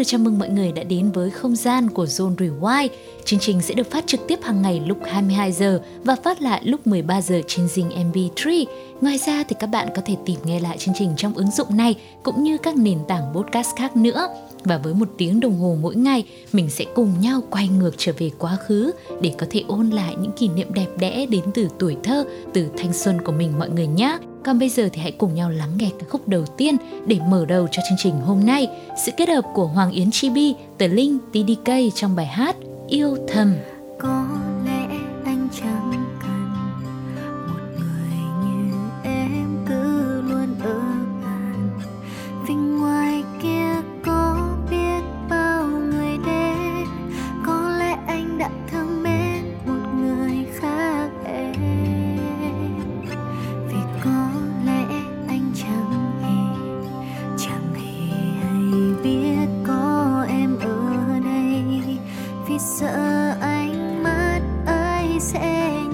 được chào mừng mọi người đã đến với không gian của Zone Rewind. Chương trình sẽ được phát trực tiếp hàng ngày lúc 22 giờ và phát lại lúc 13 giờ trên Zing MB3. Ngoài ra thì các bạn có thể tìm nghe lại chương trình trong ứng dụng này cũng như các nền tảng podcast khác nữa. Và với một tiếng đồng hồ mỗi ngày, mình sẽ cùng nhau quay ngược trở về quá khứ để có thể ôn lại những kỷ niệm đẹp đẽ đến từ tuổi thơ, từ thanh xuân của mình mọi người nhé. Còn bây giờ thì hãy cùng nhau lắng nghe cái khúc đầu tiên để mở đầu cho chương trình hôm nay. Sự kết hợp của Hoàng Yến Chibi, Tờ Linh, TDK trong bài hát Yêu Thầm. Có lẽ anh chẳng sẽ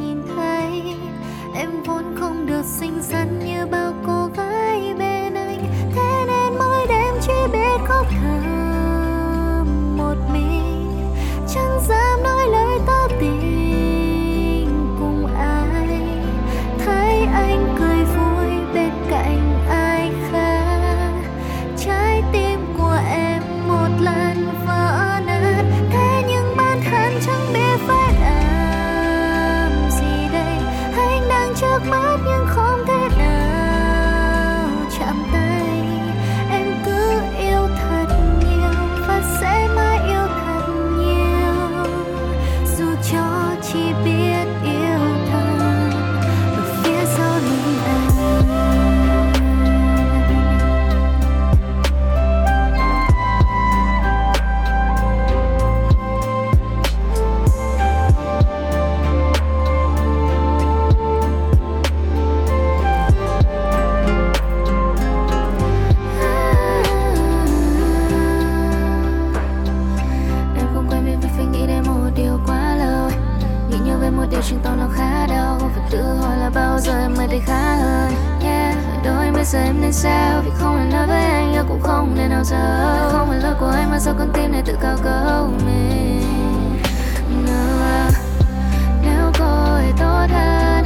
để tự cao cấu mình. Nếu cô ấy tốt hơn,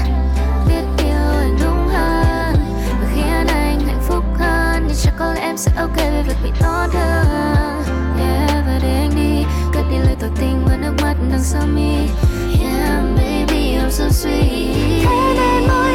biết yêu anh đúng hơn, và khiến anh hạnh phúc hơn, thì chắc có lẽ em sẽ ok với việc bị tốt hơn yeah, và để anh đi, cất đi lời tỏ tình và nước mắt đằng sau mi. Yeah, baby, I'm so sweet. Thế nên mỗi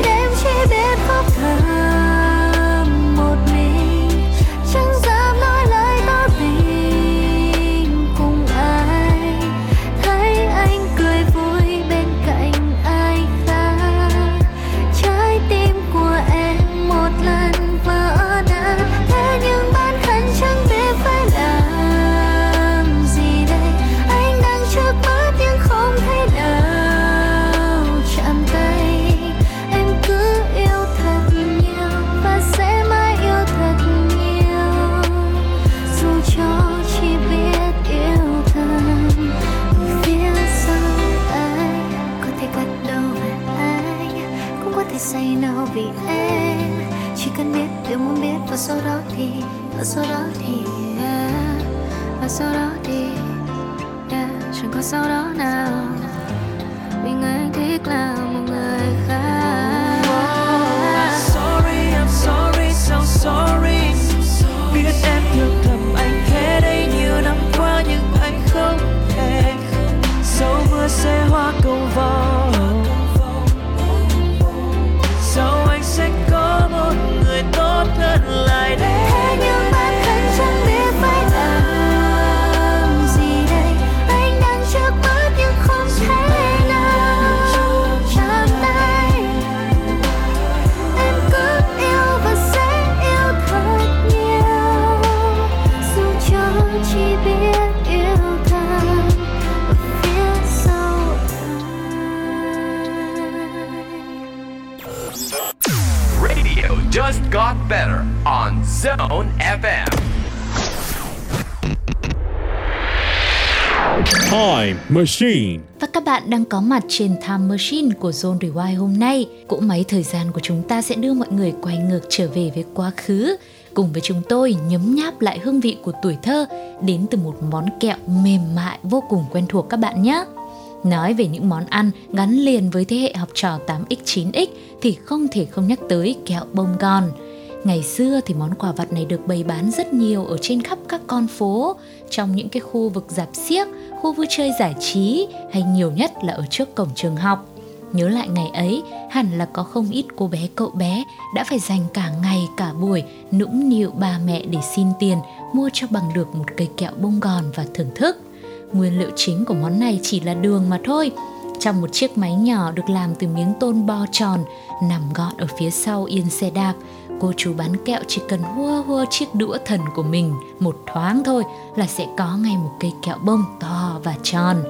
Machine Và các bạn đang có mặt trên Time Machine của Zone Rewind hôm nay. Cỗ máy thời gian của chúng ta sẽ đưa mọi người quay ngược trở về với quá khứ cùng với chúng tôi nhấm nháp lại hương vị của tuổi thơ đến từ một món kẹo mềm mại vô cùng quen thuộc các bạn nhé. Nói về những món ăn gắn liền với thế hệ học trò 8X, 9X thì không thể không nhắc tới kẹo bông gòn. Ngày xưa thì món quà vặt này được bày bán rất nhiều ở trên khắp các con phố, trong những cái khu vực dạp xiếc, khu vui chơi giải trí hay nhiều nhất là ở trước cổng trường học. Nhớ lại ngày ấy, hẳn là có không ít cô bé cậu bé đã phải dành cả ngày cả buổi nũng nịu ba mẹ để xin tiền mua cho bằng được một cây kẹo bông gòn và thưởng thức. Nguyên liệu chính của món này chỉ là đường mà thôi. Trong một chiếc máy nhỏ được làm từ miếng tôn bo tròn, nằm gọn ở phía sau yên xe đạp, cô chú bán kẹo chỉ cần hua hua chiếc đũa thần của mình một thoáng thôi là sẽ có ngay một cây kẹo bông to và tròn.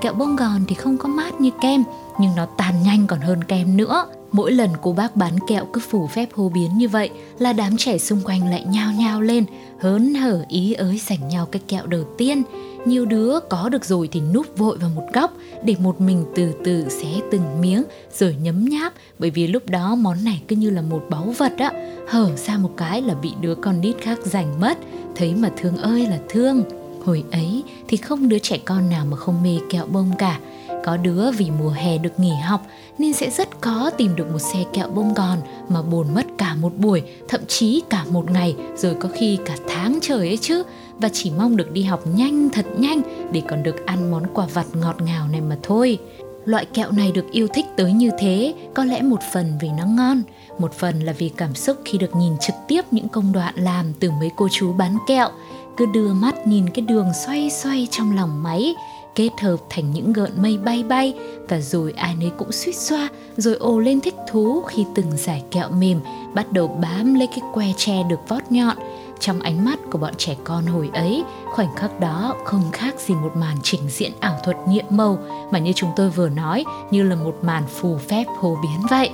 Kẹo bông gòn thì không có mát như kem, nhưng nó tàn nhanh còn hơn kem nữa. Mỗi lần cô bác bán kẹo cứ phủ phép hô biến như vậy là đám trẻ xung quanh lại nhao nhao lên, hớn hở ý ới giành nhau cái kẹo đầu tiên. Nhiều đứa có được rồi thì núp vội vào một góc để một mình từ từ xé từng miếng rồi nhấm nháp bởi vì lúc đó món này cứ như là một báu vật á, hở ra một cái là bị đứa con nít khác giành mất, thấy mà thương ơi là thương. Hồi ấy thì không đứa trẻ con nào mà không mê kẹo bông cả. Có đứa vì mùa hè được nghỉ học nên sẽ rất khó tìm được một xe kẹo bông gòn mà bồn mất cả một buổi, thậm chí cả một ngày, rồi có khi cả tháng trời ấy chứ. Và chỉ mong được đi học nhanh thật nhanh để còn được ăn món quà vặt ngọt ngào này mà thôi. Loại kẹo này được yêu thích tới như thế có lẽ một phần vì nó ngon, một phần là vì cảm xúc khi được nhìn trực tiếp những công đoạn làm từ mấy cô chú bán kẹo cứ đưa mắt nhìn cái đường xoay xoay trong lòng máy kết hợp thành những gợn mây bay bay và rồi ai nấy cũng suýt xoa rồi ồ lên thích thú khi từng giải kẹo mềm bắt đầu bám lấy cái que tre được vót nhọn trong ánh mắt của bọn trẻ con hồi ấy khoảnh khắc đó không khác gì một màn trình diễn ảo thuật nhiệm màu mà như chúng tôi vừa nói như là một màn phù phép hô biến vậy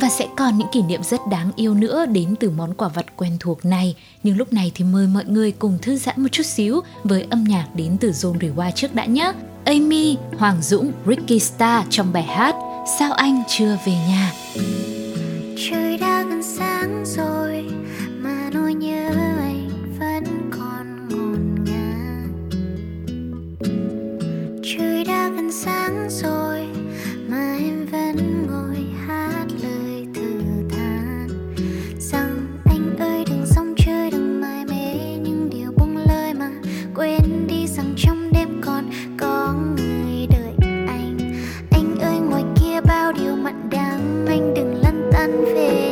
và sẽ còn những kỷ niệm rất đáng yêu nữa đến từ món quà vặt quen thuộc này. Nhưng lúc này thì mời mọi người cùng thư giãn một chút xíu với âm nhạc đến từ Zone Rewind trước đã nhé. Amy, Hoàng Dũng, Ricky Star trong bài hát Sao anh chưa về nhà. Trời đã gần sáng rồi mà nỗi nhớ Trời sáng rồi, mà em vẫn ngồi hát lời thử than. Rằng anh ơi, đừng sống chơi, đừng mải mê những điều buông lời mà. Quên đi rằng trong đêm còn có người đợi anh. Anh ơi ngoài kia bao điều mặn đắng, anh đừng lăn tăn về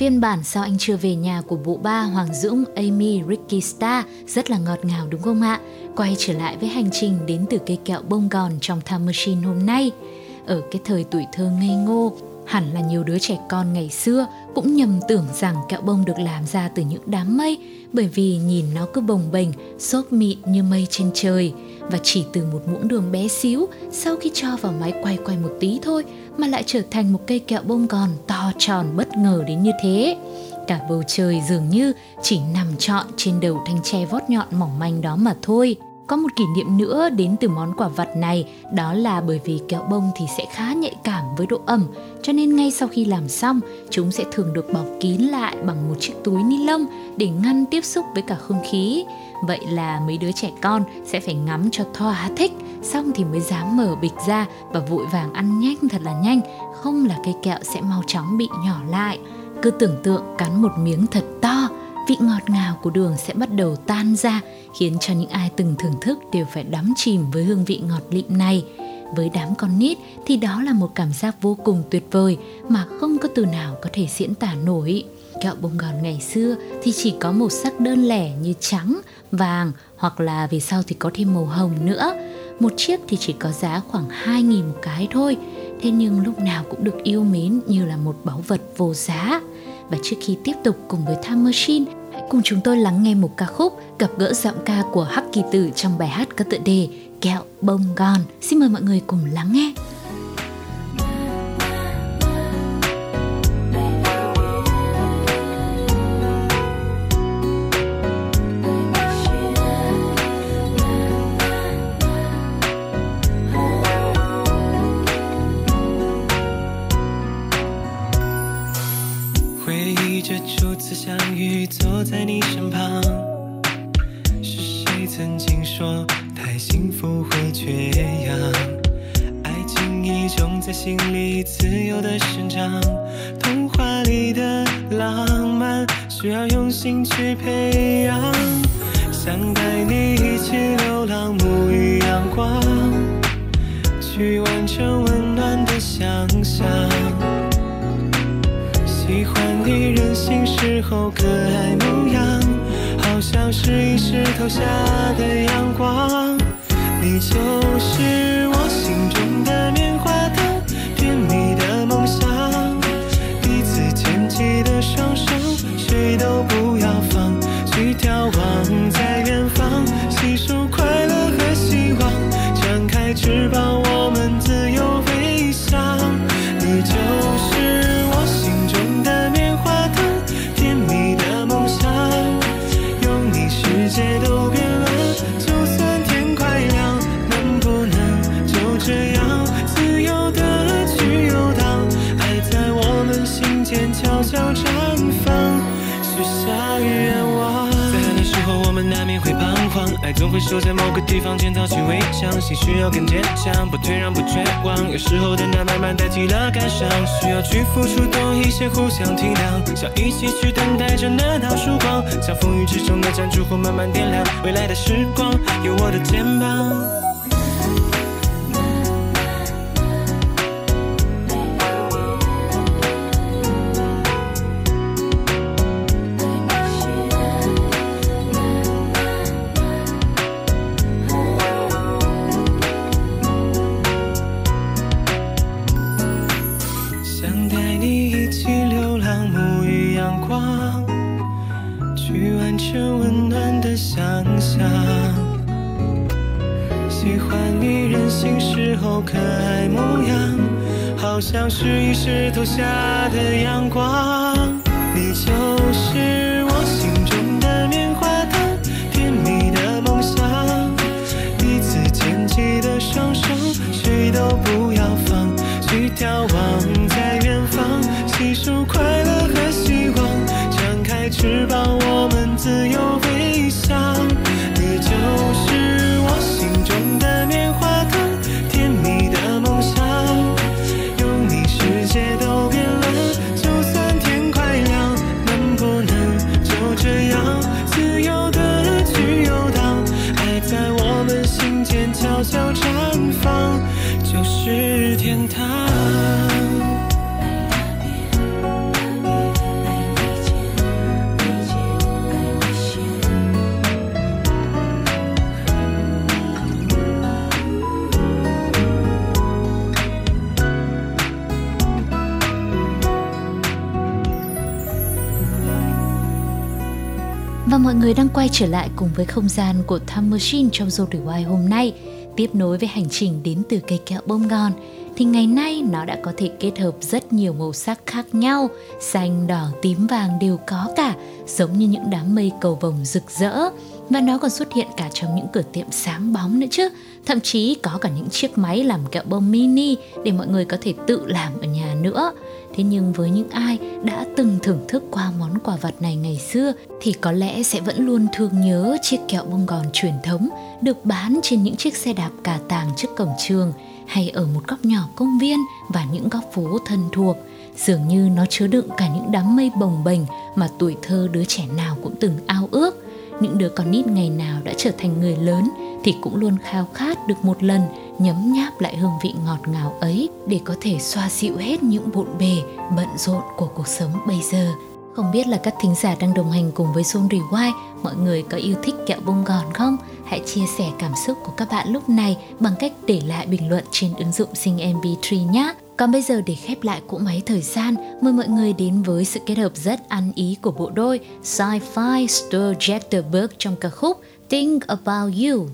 phiên bản Sao Anh Chưa Về Nhà của bộ ba Hoàng Dũng, Amy, Ricky Star Rất là ngọt ngào đúng không ạ? Quay trở lại với hành trình đến từ cây kẹo bông gòn trong Time Machine hôm nay Ở cái thời tuổi thơ ngây ngô Hẳn là nhiều đứa trẻ con ngày xưa cũng nhầm tưởng rằng kẹo bông được làm ra từ những đám mây bởi vì nhìn nó cứ bồng bềnh, xốp mịn như mây trên trời và chỉ từ một muỗng đường bé xíu sau khi cho vào máy quay quay một tí thôi mà lại trở thành một cây kẹo bông gòn to tròn bất ngờ đến như thế. Cả bầu trời dường như chỉ nằm trọn trên đầu thanh tre vót nhọn mỏng manh đó mà thôi. Có một kỷ niệm nữa đến từ món quà vặt này, đó là bởi vì kẹo bông thì sẽ khá nhạy cảm với độ ẩm, cho nên ngay sau khi làm xong, chúng sẽ thường được bọc kín lại bằng một chiếc túi ni lông để ngăn tiếp xúc với cả không khí. Vậy là mấy đứa trẻ con sẽ phải ngắm cho thỏa thích, xong thì mới dám mở bịch ra và vội vàng ăn nhanh thật là nhanh, không là cây kẹo sẽ mau chóng bị nhỏ lại. Cứ tưởng tượng cắn một miếng thật to, vị ngọt ngào của đường sẽ bắt đầu tan ra, khiến cho những ai từng thưởng thức đều phải đắm chìm với hương vị ngọt lịm này. Với đám con nít thì đó là một cảm giác vô cùng tuyệt vời mà không có từ nào có thể diễn tả nổi. Kẹo bông gòn ngày xưa thì chỉ có màu sắc đơn lẻ như trắng, vàng hoặc là về sau thì có thêm màu hồng nữa. Một chiếc thì chỉ có giá khoảng 2.000 một cái thôi. Thế nhưng lúc nào cũng được yêu mến như là một báu vật vô giá. Và trước khi tiếp tục cùng với Time Machine, hãy cùng chúng tôi lắng nghe một ca khúc gặp gỡ giọng ca của Hắc Kỳ Tử trong bài hát có tựa đề Kẹo bông gòn. Xin mời mọi người cùng lắng nghe. 翅膀我们自由。总会守在某个地方建造起围墙，心需要更坚强，不退让，不绝望。有时候等待慢慢代替了感伤，需要去付出多一些，互相体谅，想一起去等待着那道曙光，像风雨之中的盏烛火慢慢点亮，未来的时光有我的肩膀。Trở lại cùng với không gian của Time Machine trong Zone Rewind hôm nay. Tiếp nối với hành trình đến từ cây kẹo bông gòn thì ngày nay nó đã có thể kết hợp rất nhiều màu sắc khác nhau. Xanh, đỏ, tím, vàng đều có cả Giống như những đám mây cầu vồng rực rỡ. Và nó còn xuất hiện cả trong những cửa tiệm sáng bóng nữa chứ. Thậm chí có cả những chiếc máy làm kẹo bông mini Để mọi người có thể tự làm ở nhà nữa. Thế nhưng với những ai đã từng thưởng thức qua món quà vật này ngày xưa, thì có lẽ sẽ vẫn luôn thương nhớ chiếc kẹo bông gòn truyền thống được bán trên những chiếc xe đạp cà tàng trước cổng trường hay ở một góc nhỏ công viên và những góc phố thân thuộc. Dường như nó chứa đựng cả những đám mây bồng bềnh mà tuổi thơ đứa trẻ nào cũng từng ao ước. Những đứa con nít ngày nào đã trở thành người lớn thì cũng luôn khao khát được một lần nhấm nháp lại hương vị ngọt ngào ấy để có thể xoa dịu hết những bộn bề, bận rộn của cuộc sống bây giờ. Không biết là các thính giả đang đồng hành cùng với Zone Rewind, mọi người có yêu thích kẹo bông gòn không? Hãy chia sẻ cảm xúc của các bạn lúc này bằng cách để lại bình luận trên ứng dụng Sing MP3 nhé. Còn bây giờ để khép lại cỗ máy thời gian, mời mọi người đến với sự kết hợp rất ăn ý của bộ đôi Sci-Fi Stir trong ca khúc Think About You.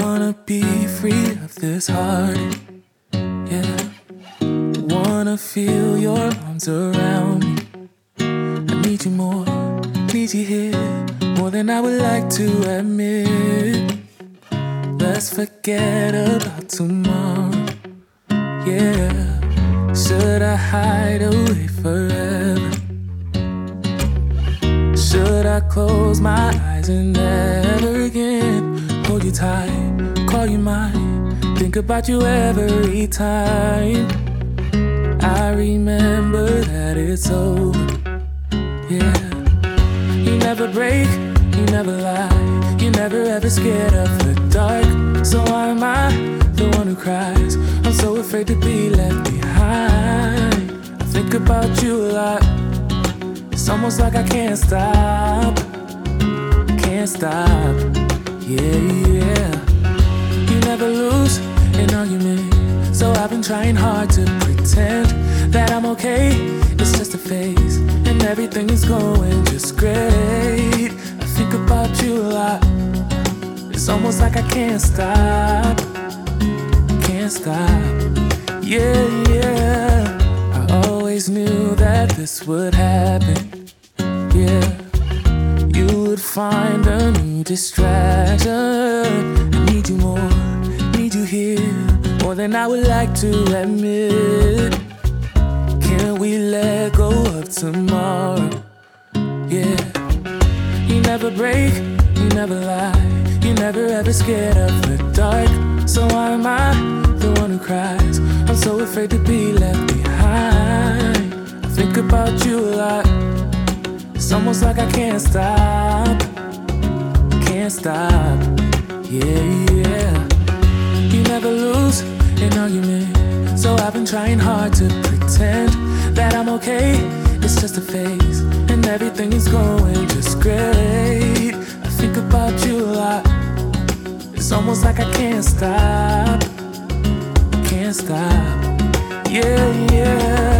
Wanna be free of this heart, yeah. Wanna feel your arms around me. I need you more, need you here, more than I would like to admit. Let's forget about tomorrow, yeah. Should I hide away forever? Should I close my eyes and never hold you tight, call you mine, think about you every time? I remember that it's over, yeah. You never break, you never lie, you never ever scared of the dark. So why am I the one who cries? I'm so afraid to be left behind. I think about you a lot. It's almost like I can't stop, can't stop. Yeah, yeah. You never lose an argument, so I've been trying hard to pretend that I'm okay. It's just a phase, and everything is going just great. I think about you a lot. It's almost like I can't stop, can't stop. Yeah, yeah. I always knew that this would happen. Yeah, find a new distraction. I need you more, need you here, more than I would like to admit. Can we let go of tomorrow? Yeah, you never break, you never lie, you never ever scared of the dark. So why am I the one who cries? I'm so afraid to be left behind. I think about you a lot. It's almost like I can't stop, can't stop. Yeah, yeah. You never lose an argument, so I've been trying hard to pretend that I'm okay. It's just a phase, and everything is going just great. I think about you a lot. It's almost like I can't stop, can't stop. Yeah, yeah.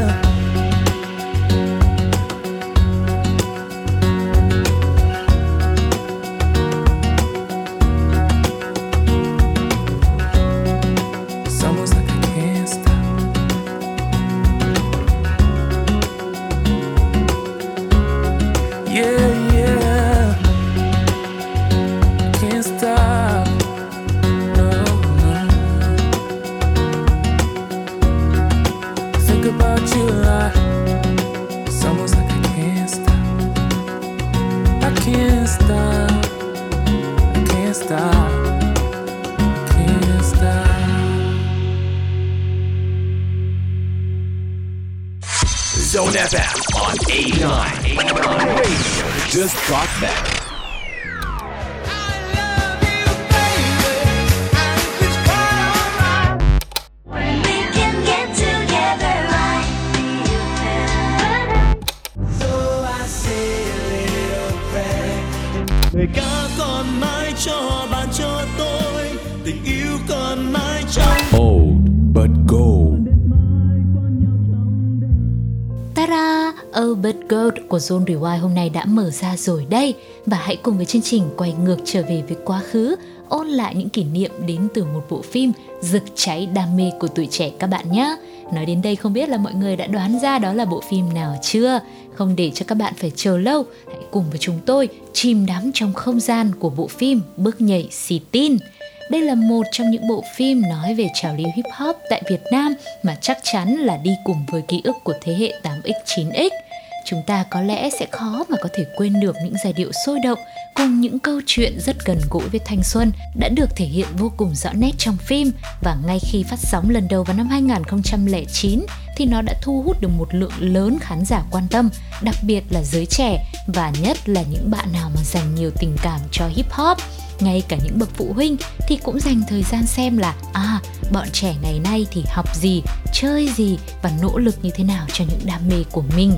người ca còn mãi cho bạn cho tôi tình yêu còn mãi trong old but gold. Tara, old But Gold của Zone Rewind hôm nay đã mở ra rồi đây. Và hãy cùng với chương trình quay ngược trở về với quá khứ Ôn lại những kỷ niệm đến từ một bộ phim rực cháy đam mê của tuổi trẻ các bạn nhé. Nói đến đây không biết là mọi người đã đoán ra đó là bộ phim nào chưa? Không để cho các bạn phải chờ lâu, hãy cùng với chúng tôi chìm đắm trong không gian của bộ phim Bước nhảy xì tin. Đây là một trong những bộ phim nói về trào lưu hip hop tại Việt Nam mà chắc chắn là đi cùng với ký ức của thế hệ 8X, 9X. Chúng ta có lẽ sẽ khó mà có thể quên được những giai điệu sôi động cùng những câu chuyện rất gần gũi với thanh xuân đã được thể hiện vô cùng rõ nét trong phim. Và ngay khi phát sóng lần đầu vào năm 2009 thì nó đã thu hút được một lượng lớn khán giả quan tâm, đặc biệt là giới trẻ và nhất là những bạn nào mà dành nhiều tình cảm cho hip hop. Ngay cả những bậc phụ huynh thì cũng dành thời gian xem là à bọn trẻ ngày nay thì học gì chơi gì và nỗ lực như thế nào cho những đam mê của mình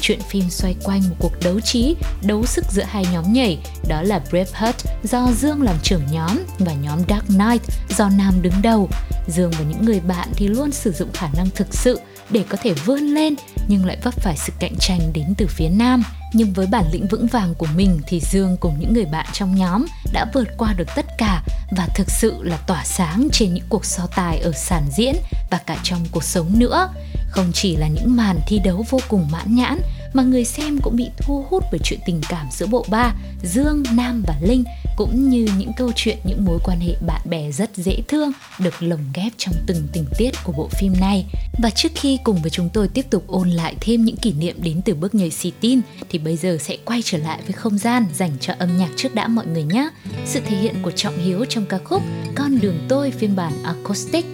chuyện phim xoay quanh một cuộc đấu trí, đấu sức giữa hai nhóm nhảy, đó là Braveheart do Dương làm trưởng nhóm và nhóm Dark Knight do Nam đứng đầu. Dương và những người bạn thì luôn sử dụng khả năng thực sự để có thể vươn lên nhưng lại vấp phải sự cạnh tranh đến từ phía Nam. Nhưng với bản lĩnh vững vàng của mình thì Dương cùng những người bạn trong nhóm đã vượt qua được tất cả và thực sự là tỏa sáng trên những cuộc so tài ở sàn diễn và cả trong cuộc sống nữa. Không chỉ là những màn thi đấu vô cùng mãn nhãn mà người xem cũng bị thu hút bởi chuyện tình cảm giữa bộ ba Dương, Nam và Linh cũng như những câu chuyện những mối quan hệ bạn bè rất dễ thương được lồng ghép trong từng tình tiết của bộ phim này. Và trước khi cùng với chúng tôi tiếp tục ôn lại thêm những kỷ niệm đến từ bước nhảy xì tin thì bây giờ sẽ quay trở lại với không gian dành cho âm nhạc trước đã mọi người nhé. Sự thể hiện của Trọng Hiếu trong ca khúc Con đường tôi phiên bản acoustic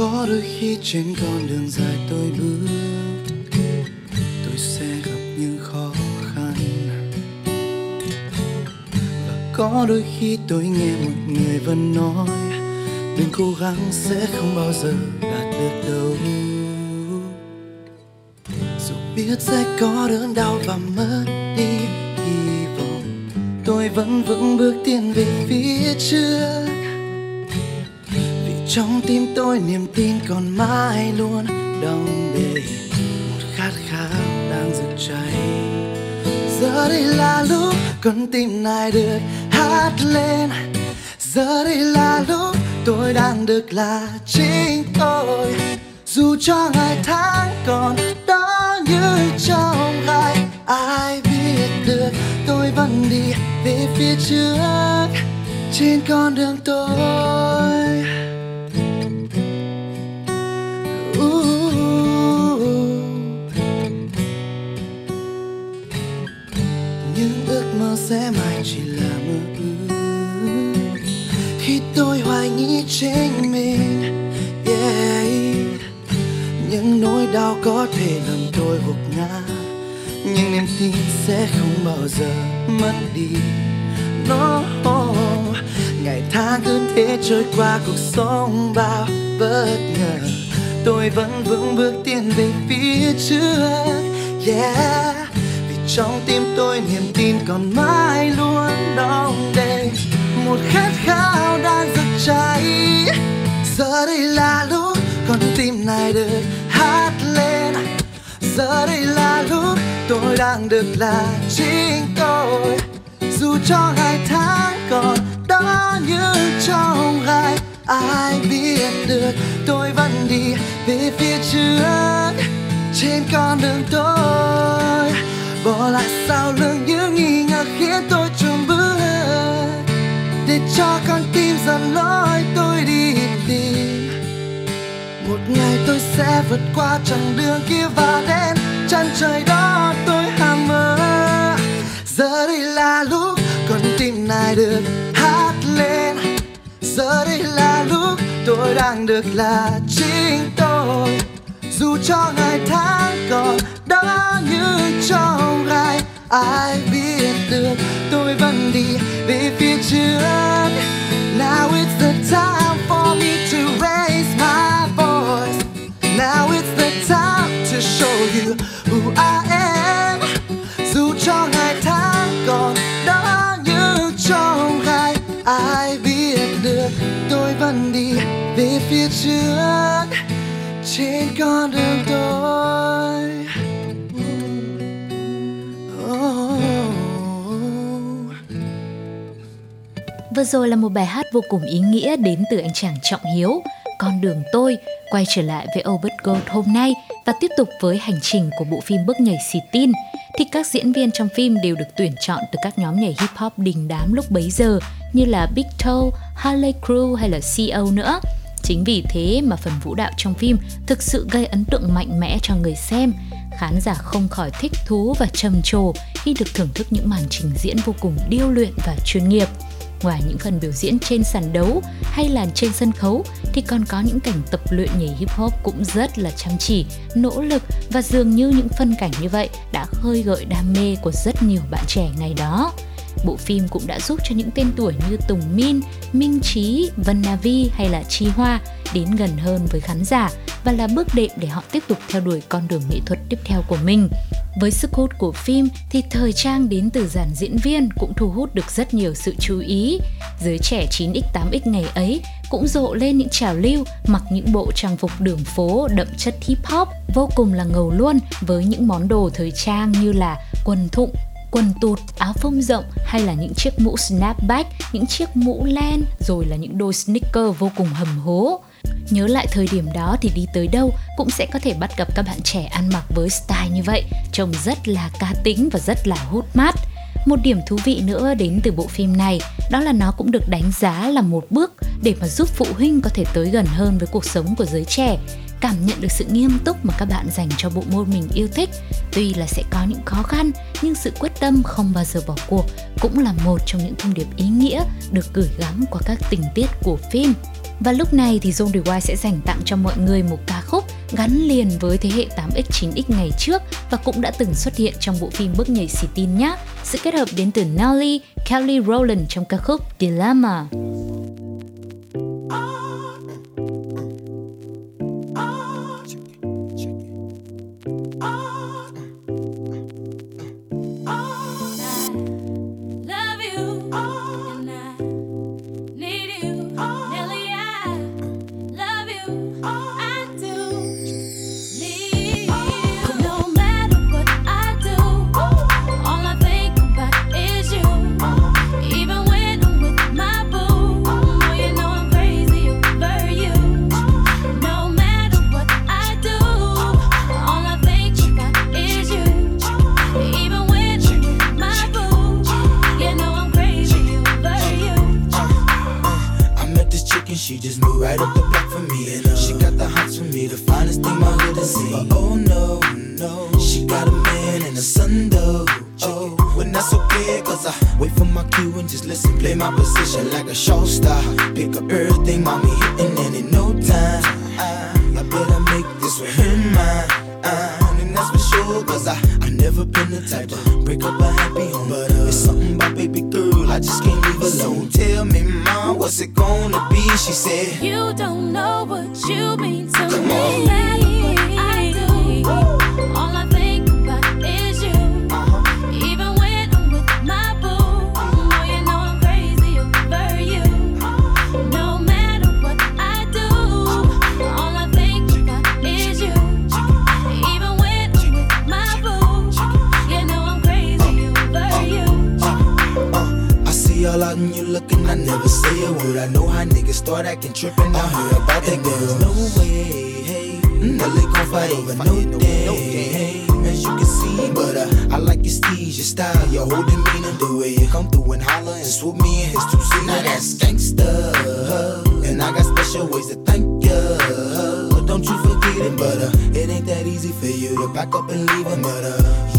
có đôi khi trên con đường dài tôi bước sẽ gặp những khó khăn. Và có đôi khi tôi nghe một người vẫn nói đừng cố gắng sẽ không bao giờ đạt được đâu. Dù biết sẽ có đớn đau và mất đi hy vọng, tôi vẫn vững bước tiến về phía trước. Vì trong tim tôi niềm tin còn mãi luôn đong đầy cháy giờ đây là lúc con tim này được hát lên. Giờ đây là lúc tôi đang được là chính tôi. Dù cho ngày tháng còn đó như trong gai, ai biết được tôi vẫn đi về phía trước. Trên con đường tôi sẽ mãi chỉ là mơ ước. Khi tôi hoài nghi chính mình, yeah. những nỗi đau có thể làm tôi gục ngã, nhưng niềm tin sẽ không bao giờ mất đi. No, ngày tháng cứ thế trôi qua, cuộc sống bao bất ngờ. Tôi vẫn vững bước tiến về phía trước, yeah trong tim tôi niềm tin còn mãi luôn đong đầy một khát khao đang rực cháy. Giờ đây là lúc con tim này được hát lên. Giờ đây là lúc tôi đang được là chính tôi. Dù cho ngày tháng còn đó như trong gai, ai biết được tôi vẫn đi về phía trước. Trên con đường tôi Sao lương sau những nghi ngờ khiến tôi chùn bước để cho con tim dần lối tôi đi tìm. Một ngày tôi sẽ vượt qua chặng đường kia và đến chân trời đó tôi ham mơ. Giờ đây là lúc con tim này được hát lên. Giờ đây là lúc tôi đang được là chính tôi dù cho ngày tháng còn đó như trong gai, ai biết được tôi vẫn đi về phía trước. Now it's the time for me to raise my voice. Now it's the time to show you who I am. Dù cho ngày tháng còn đó như trong gai, ai biết được tôi vẫn đi về phía trước trên con đường tôi Vừa rồi là một bài hát vô cùng ý nghĩa đến từ anh chàng Trọng Hiếu, Con đường tôi, quay trở lại với Albert Gold hôm nay và tiếp tục với hành trình của bộ phim Bước nhảy xì tin. Thì các diễn viên trong phim đều được tuyển chọn từ các nhóm nhảy hip hop đình đám lúc bấy giờ như là Big Toe, Harley Crew hay là CO nữa. Chính vì thế mà phần vũ đạo trong phim thực sự gây ấn tượng mạnh mẽ cho người xem. Khán giả không khỏi thích thú và trầm trồ khi được thưởng thức những màn trình diễn vô cùng điêu luyện và chuyên nghiệp. Ngoài những phần biểu diễn trên sàn đấu hay là trên sân khấu thì còn có những cảnh tập luyện nhảy hip hop cũng rất là chăm chỉ, nỗ lực và dường như những phân cảnh như vậy đã khơi gợi đam mê của rất nhiều bạn trẻ ngày đó. Bộ phim cũng đã giúp cho những tên tuổi như Tùng Min, Minh Trí, Vân Navi hay là Chi Hoa đến gần hơn với khán giả và là bước đệm để họ tiếp tục theo đuổi con đường nghệ thuật tiếp theo của mình. Với sức hút của phim thì thời trang đến từ dàn diễn viên cũng thu hút được rất nhiều sự chú ý. Giới trẻ 9x 8x ngày ấy cũng rộ lên những trào lưu mặc những bộ trang phục đường phố đậm chất hip hop vô cùng là ngầu luôn với những món đồ thời trang như là quần thụng, quần tụt, áo phông rộng hay là những chiếc mũ snapback, những chiếc mũ len rồi là những đôi sneaker vô cùng hầm hố. Nhớ lại thời điểm đó thì đi tới đâu cũng sẽ có thể bắt gặp các bạn trẻ ăn mặc với style như vậy, trông rất là cá tính và rất là hút mát. Một điểm thú vị nữa đến từ bộ phim này đó là nó cũng được đánh giá là một bước để mà giúp phụ huynh có thể tới gần hơn với cuộc sống của giới trẻ cảm nhận được sự nghiêm túc mà các bạn dành cho bộ môn mình yêu thích. Tuy là sẽ có những khó khăn, nhưng sự quyết tâm không bao giờ bỏ cuộc cũng là một trong những thông điệp ý nghĩa được gửi gắm qua các tình tiết của phim. Và lúc này thì John Rewind sẽ dành tặng cho mọi người một ca khúc gắn liền với thế hệ 8X 9X ngày trước và cũng đã từng xuất hiện trong bộ phim Bước nhảy xì tin nhé. Sự kết hợp đến từ Nelly, Kelly Rowland trong ca khúc Dilemma. couple happy home. But uh, it's something about baby girl, I just can't leave alone. So tell me, mom, what's it gonna be? She said, You don't know what you mean to Come me. On. I never say a word. I know how niggas start acting trippin'. I heard about that girl. No way, hey. Mm, no, they gon' fight over no day, hey. As you can see, but uh, I like your steez, your style, your whole demeanor, the way you come through and holler and swoop me in his two seats. Now that's gangsta, and I got special ways to thank ya. Don't you forget it, but uh, it ain't that easy for you to back up and leave him, but uh,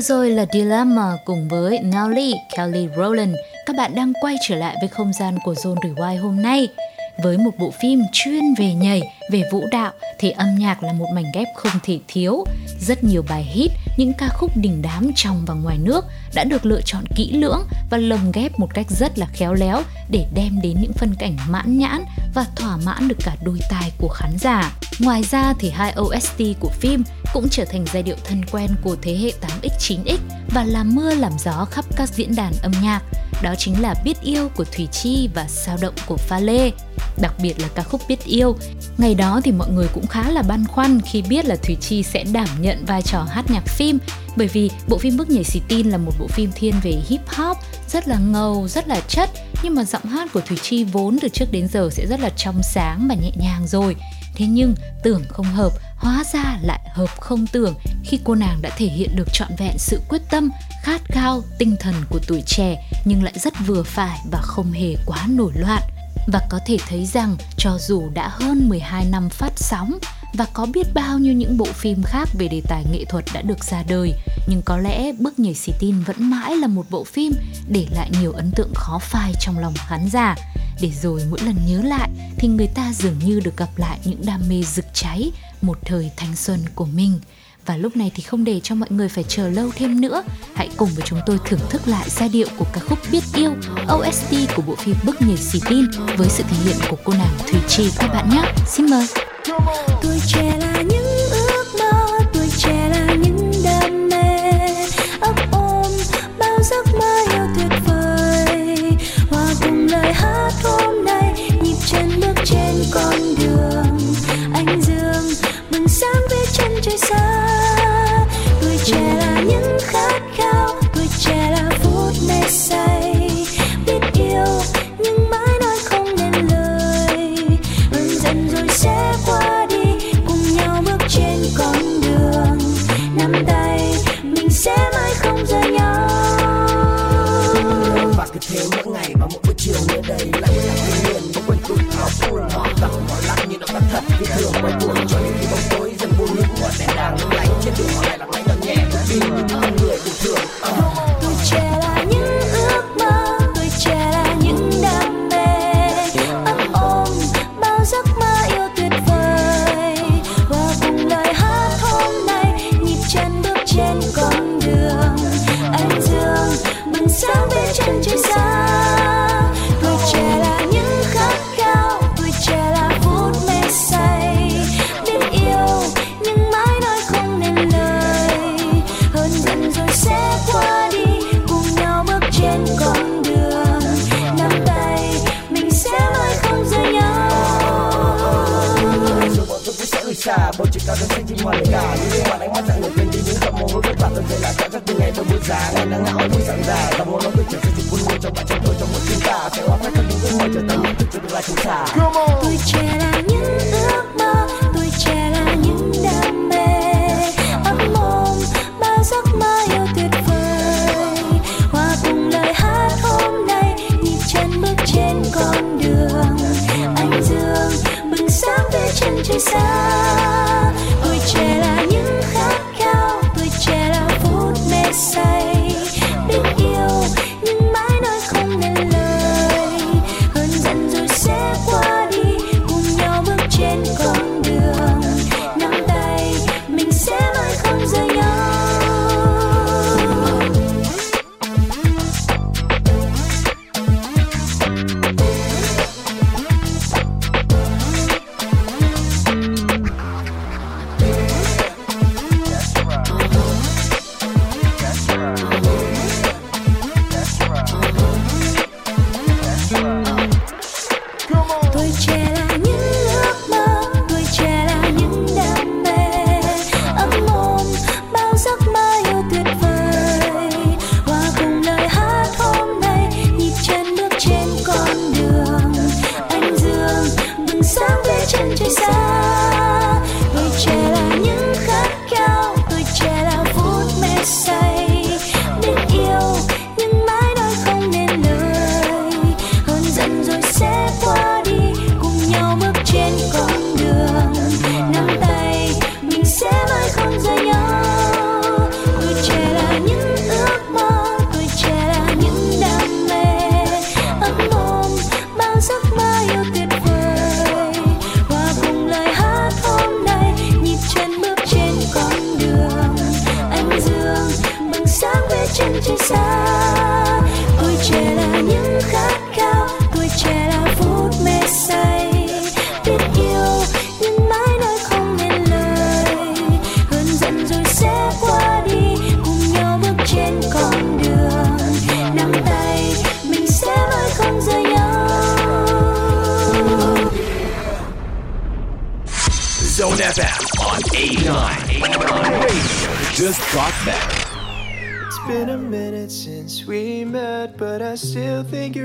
Vừa rồi là Dilemma cùng với Nelly, Kelly Rowland. Các bạn đang quay trở lại với không gian của Zone Rewind hôm nay. Với một bộ phim chuyên về nhảy, về vũ đạo thì âm nhạc là một mảnh ghép không thể thiếu. Rất nhiều bài hit, những ca khúc đình đám trong và ngoài nước đã được lựa chọn kỹ lưỡng và lồng ghép một cách rất là khéo léo để đem đến những phân cảnh mãn nhãn và thỏa mãn được cả đôi tai của khán giả. Ngoài ra thì hai OST của phim cũng trở thành giai điệu thân quen của thế hệ 8X 9X và làm mưa làm gió khắp các diễn đàn âm nhạc. Đó chính là Biết Yêu của Thủy Chi và Sao Động của Pha Lê. Đặc biệt là ca khúc Biết Yêu. Ngày đó thì mọi người cũng khá là băn khoăn khi biết là Thủy Chi sẽ đảm nhận vai trò hát nhạc phim bởi vì bộ phim Bước nhảy xì tin là một bộ phim thiên về hip hop rất là ngầu, rất là chất nhưng mà giọng hát của Thủy Chi vốn từ trước đến giờ sẽ rất là trong sáng và nhẹ nhàng rồi. Thế nhưng tưởng không hợp, hóa ra lại hợp không tưởng khi cô nàng đã thể hiện được trọn vẹn sự quyết tâm, khát khao, tinh thần của tuổi trẻ nhưng lại rất vừa phải và không hề quá nổi loạn. Và có thể thấy rằng cho dù đã hơn 12 năm phát sóng và có biết bao nhiêu những bộ phim khác về đề tài nghệ thuật đã được ra đời, nhưng có lẽ Bước nhảy xì tin vẫn mãi là một bộ phim để lại nhiều ấn tượng khó phai trong lòng khán giả. Để rồi mỗi lần nhớ lại thì người ta dường như được gặp lại những đam mê rực cháy một thời thanh xuân của mình. Và lúc này thì không để cho mọi người phải chờ lâu thêm nữa. Hãy cùng với chúng tôi thưởng thức lại giai điệu của ca khúc Biết Yêu OST của bộ phim Bức nhảy xì tin Với sự thể hiện của cô nàng Thùy Chi các bạn nhé, Xin mời. Tuổi trẻ là những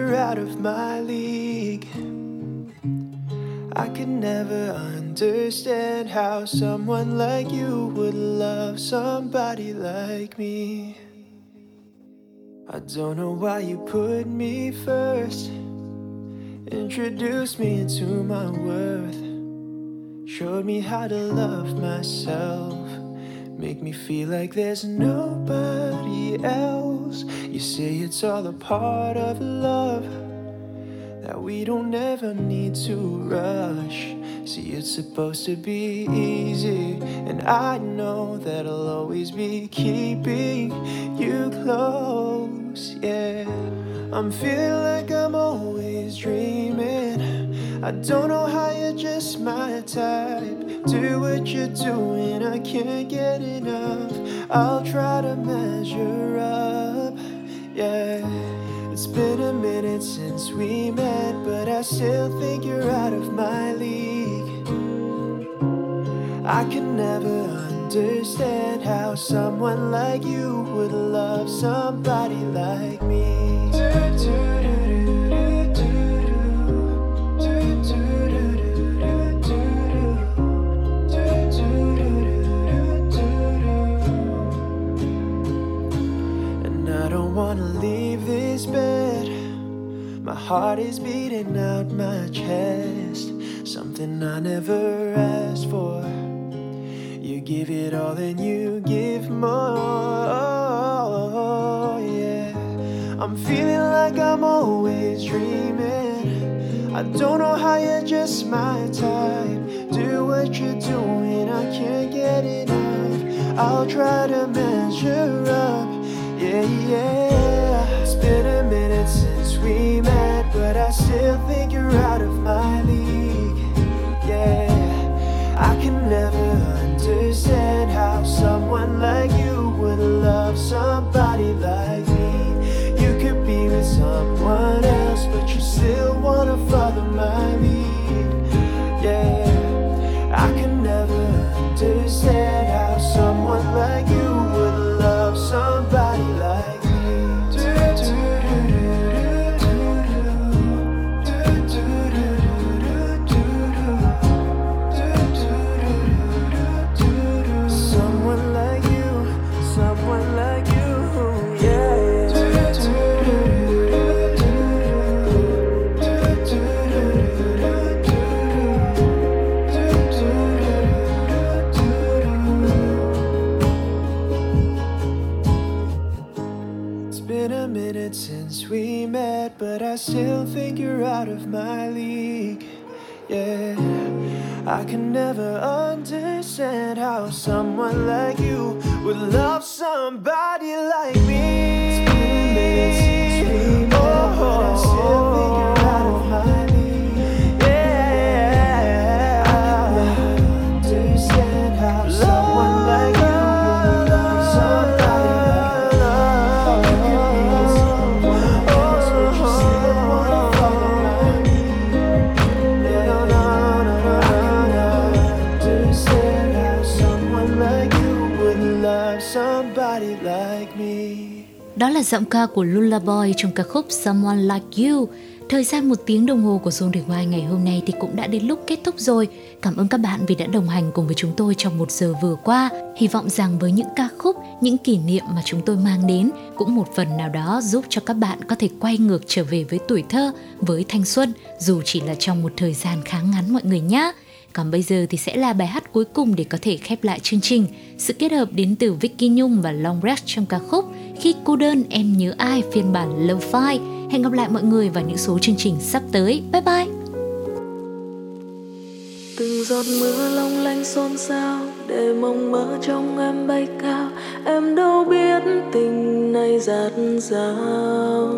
you're out of my league. I could never understand how someone like you would love somebody like me. I don't know why you put me first, introduced me into my worth, showed me how to love myself, make me feel like there's nobody else. You say it's all a part of love that we don't ever need to rush. See, it's supposed to be easy, and I know that I'll always be keeping you close. Yeah, I'm feeling like I'm always dreaming. I don't know how you're just my type. Do what you're doing, I can't get enough. I'll try to measure up. Yeah. It's been a minute since we met, but I still think you're out of my league. I can never understand how someone like you would love somebody like me. Don't wanna leave this bed. My heart is beating out my chest. Something I never asked for. You give it all and you give more. Yeah. I'm feeling like I'm always dreaming. I don't know how you're just my type. Do what you're doing, I can't get enough. I'll try to measure up. Yeah, yeah. It's been a minute since we met, but I still think you're out of my league. Yeah, I can never understand how someone like you would love somebody like me. You could be with someone else, but you still wanna follow but I still think you're out of my league. Yeah, I can never understand how someone like you would love somebody giọng ca của Lullaboy trong ca khúc Someone Like You. Thời gian một tiếng đồng hồ của Zone Rewind ngày hôm nay thì cũng đã đến lúc kết thúc rồi. Cảm ơn các bạn vì đã đồng hành cùng với chúng tôi trong một giờ vừa qua. Hy vọng rằng với những ca khúc, những kỷ niệm mà chúng tôi mang đến cũng một phần nào đó giúp cho các bạn có thể quay ngược trở về với tuổi thơ, với thanh xuân, dù chỉ là trong một thời gian khá ngắn mọi người nhé. Còn bây giờ thì sẽ là bài hát cuối cùng để có thể khép lại chương trình. Sự kết hợp đến từ Vicky Nhung và Long Rest trong ca khúc Khi cô đơn em nhớ ai, phiên bản lo-fi. Hẹn gặp lại mọi người vào những số chương trình sắp tới. Bye bye! từng giọt mưa long lanh xôn xao, để mong mơ trong em bay cao em đâu biết tình này dạt dào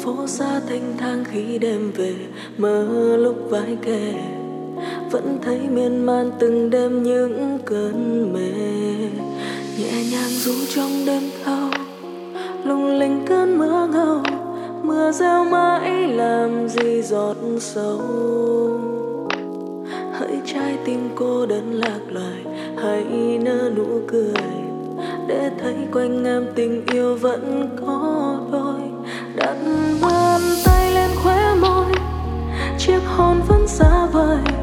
phố xa thanh thang khi đêm về, mơ lúc vai kề vẫn thấy miên man từng đêm những cơn mê. Nhẹ nhàng ru trong đêm thâu, lung linh cơn mưa ngâu, mưa reo mãi làm gì giọt sâu. Hỡi trái tim cô đơn lạc loài, hãy nở nụ cười. Để thấy quanh em tình yêu vẫn có đôi, đặt bàn tay lên khóe môi, chiếc hôn vẫn xa vời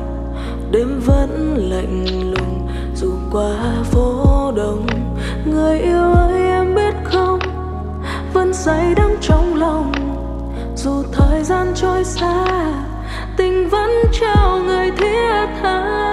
đêm vẫn lạnh lùng, dù qua phố đông, người yêu ơi, em biết không? Vẫn say đắm trong lòng, dù thời gian trôi xa, tình vẫn trao người thiết tha.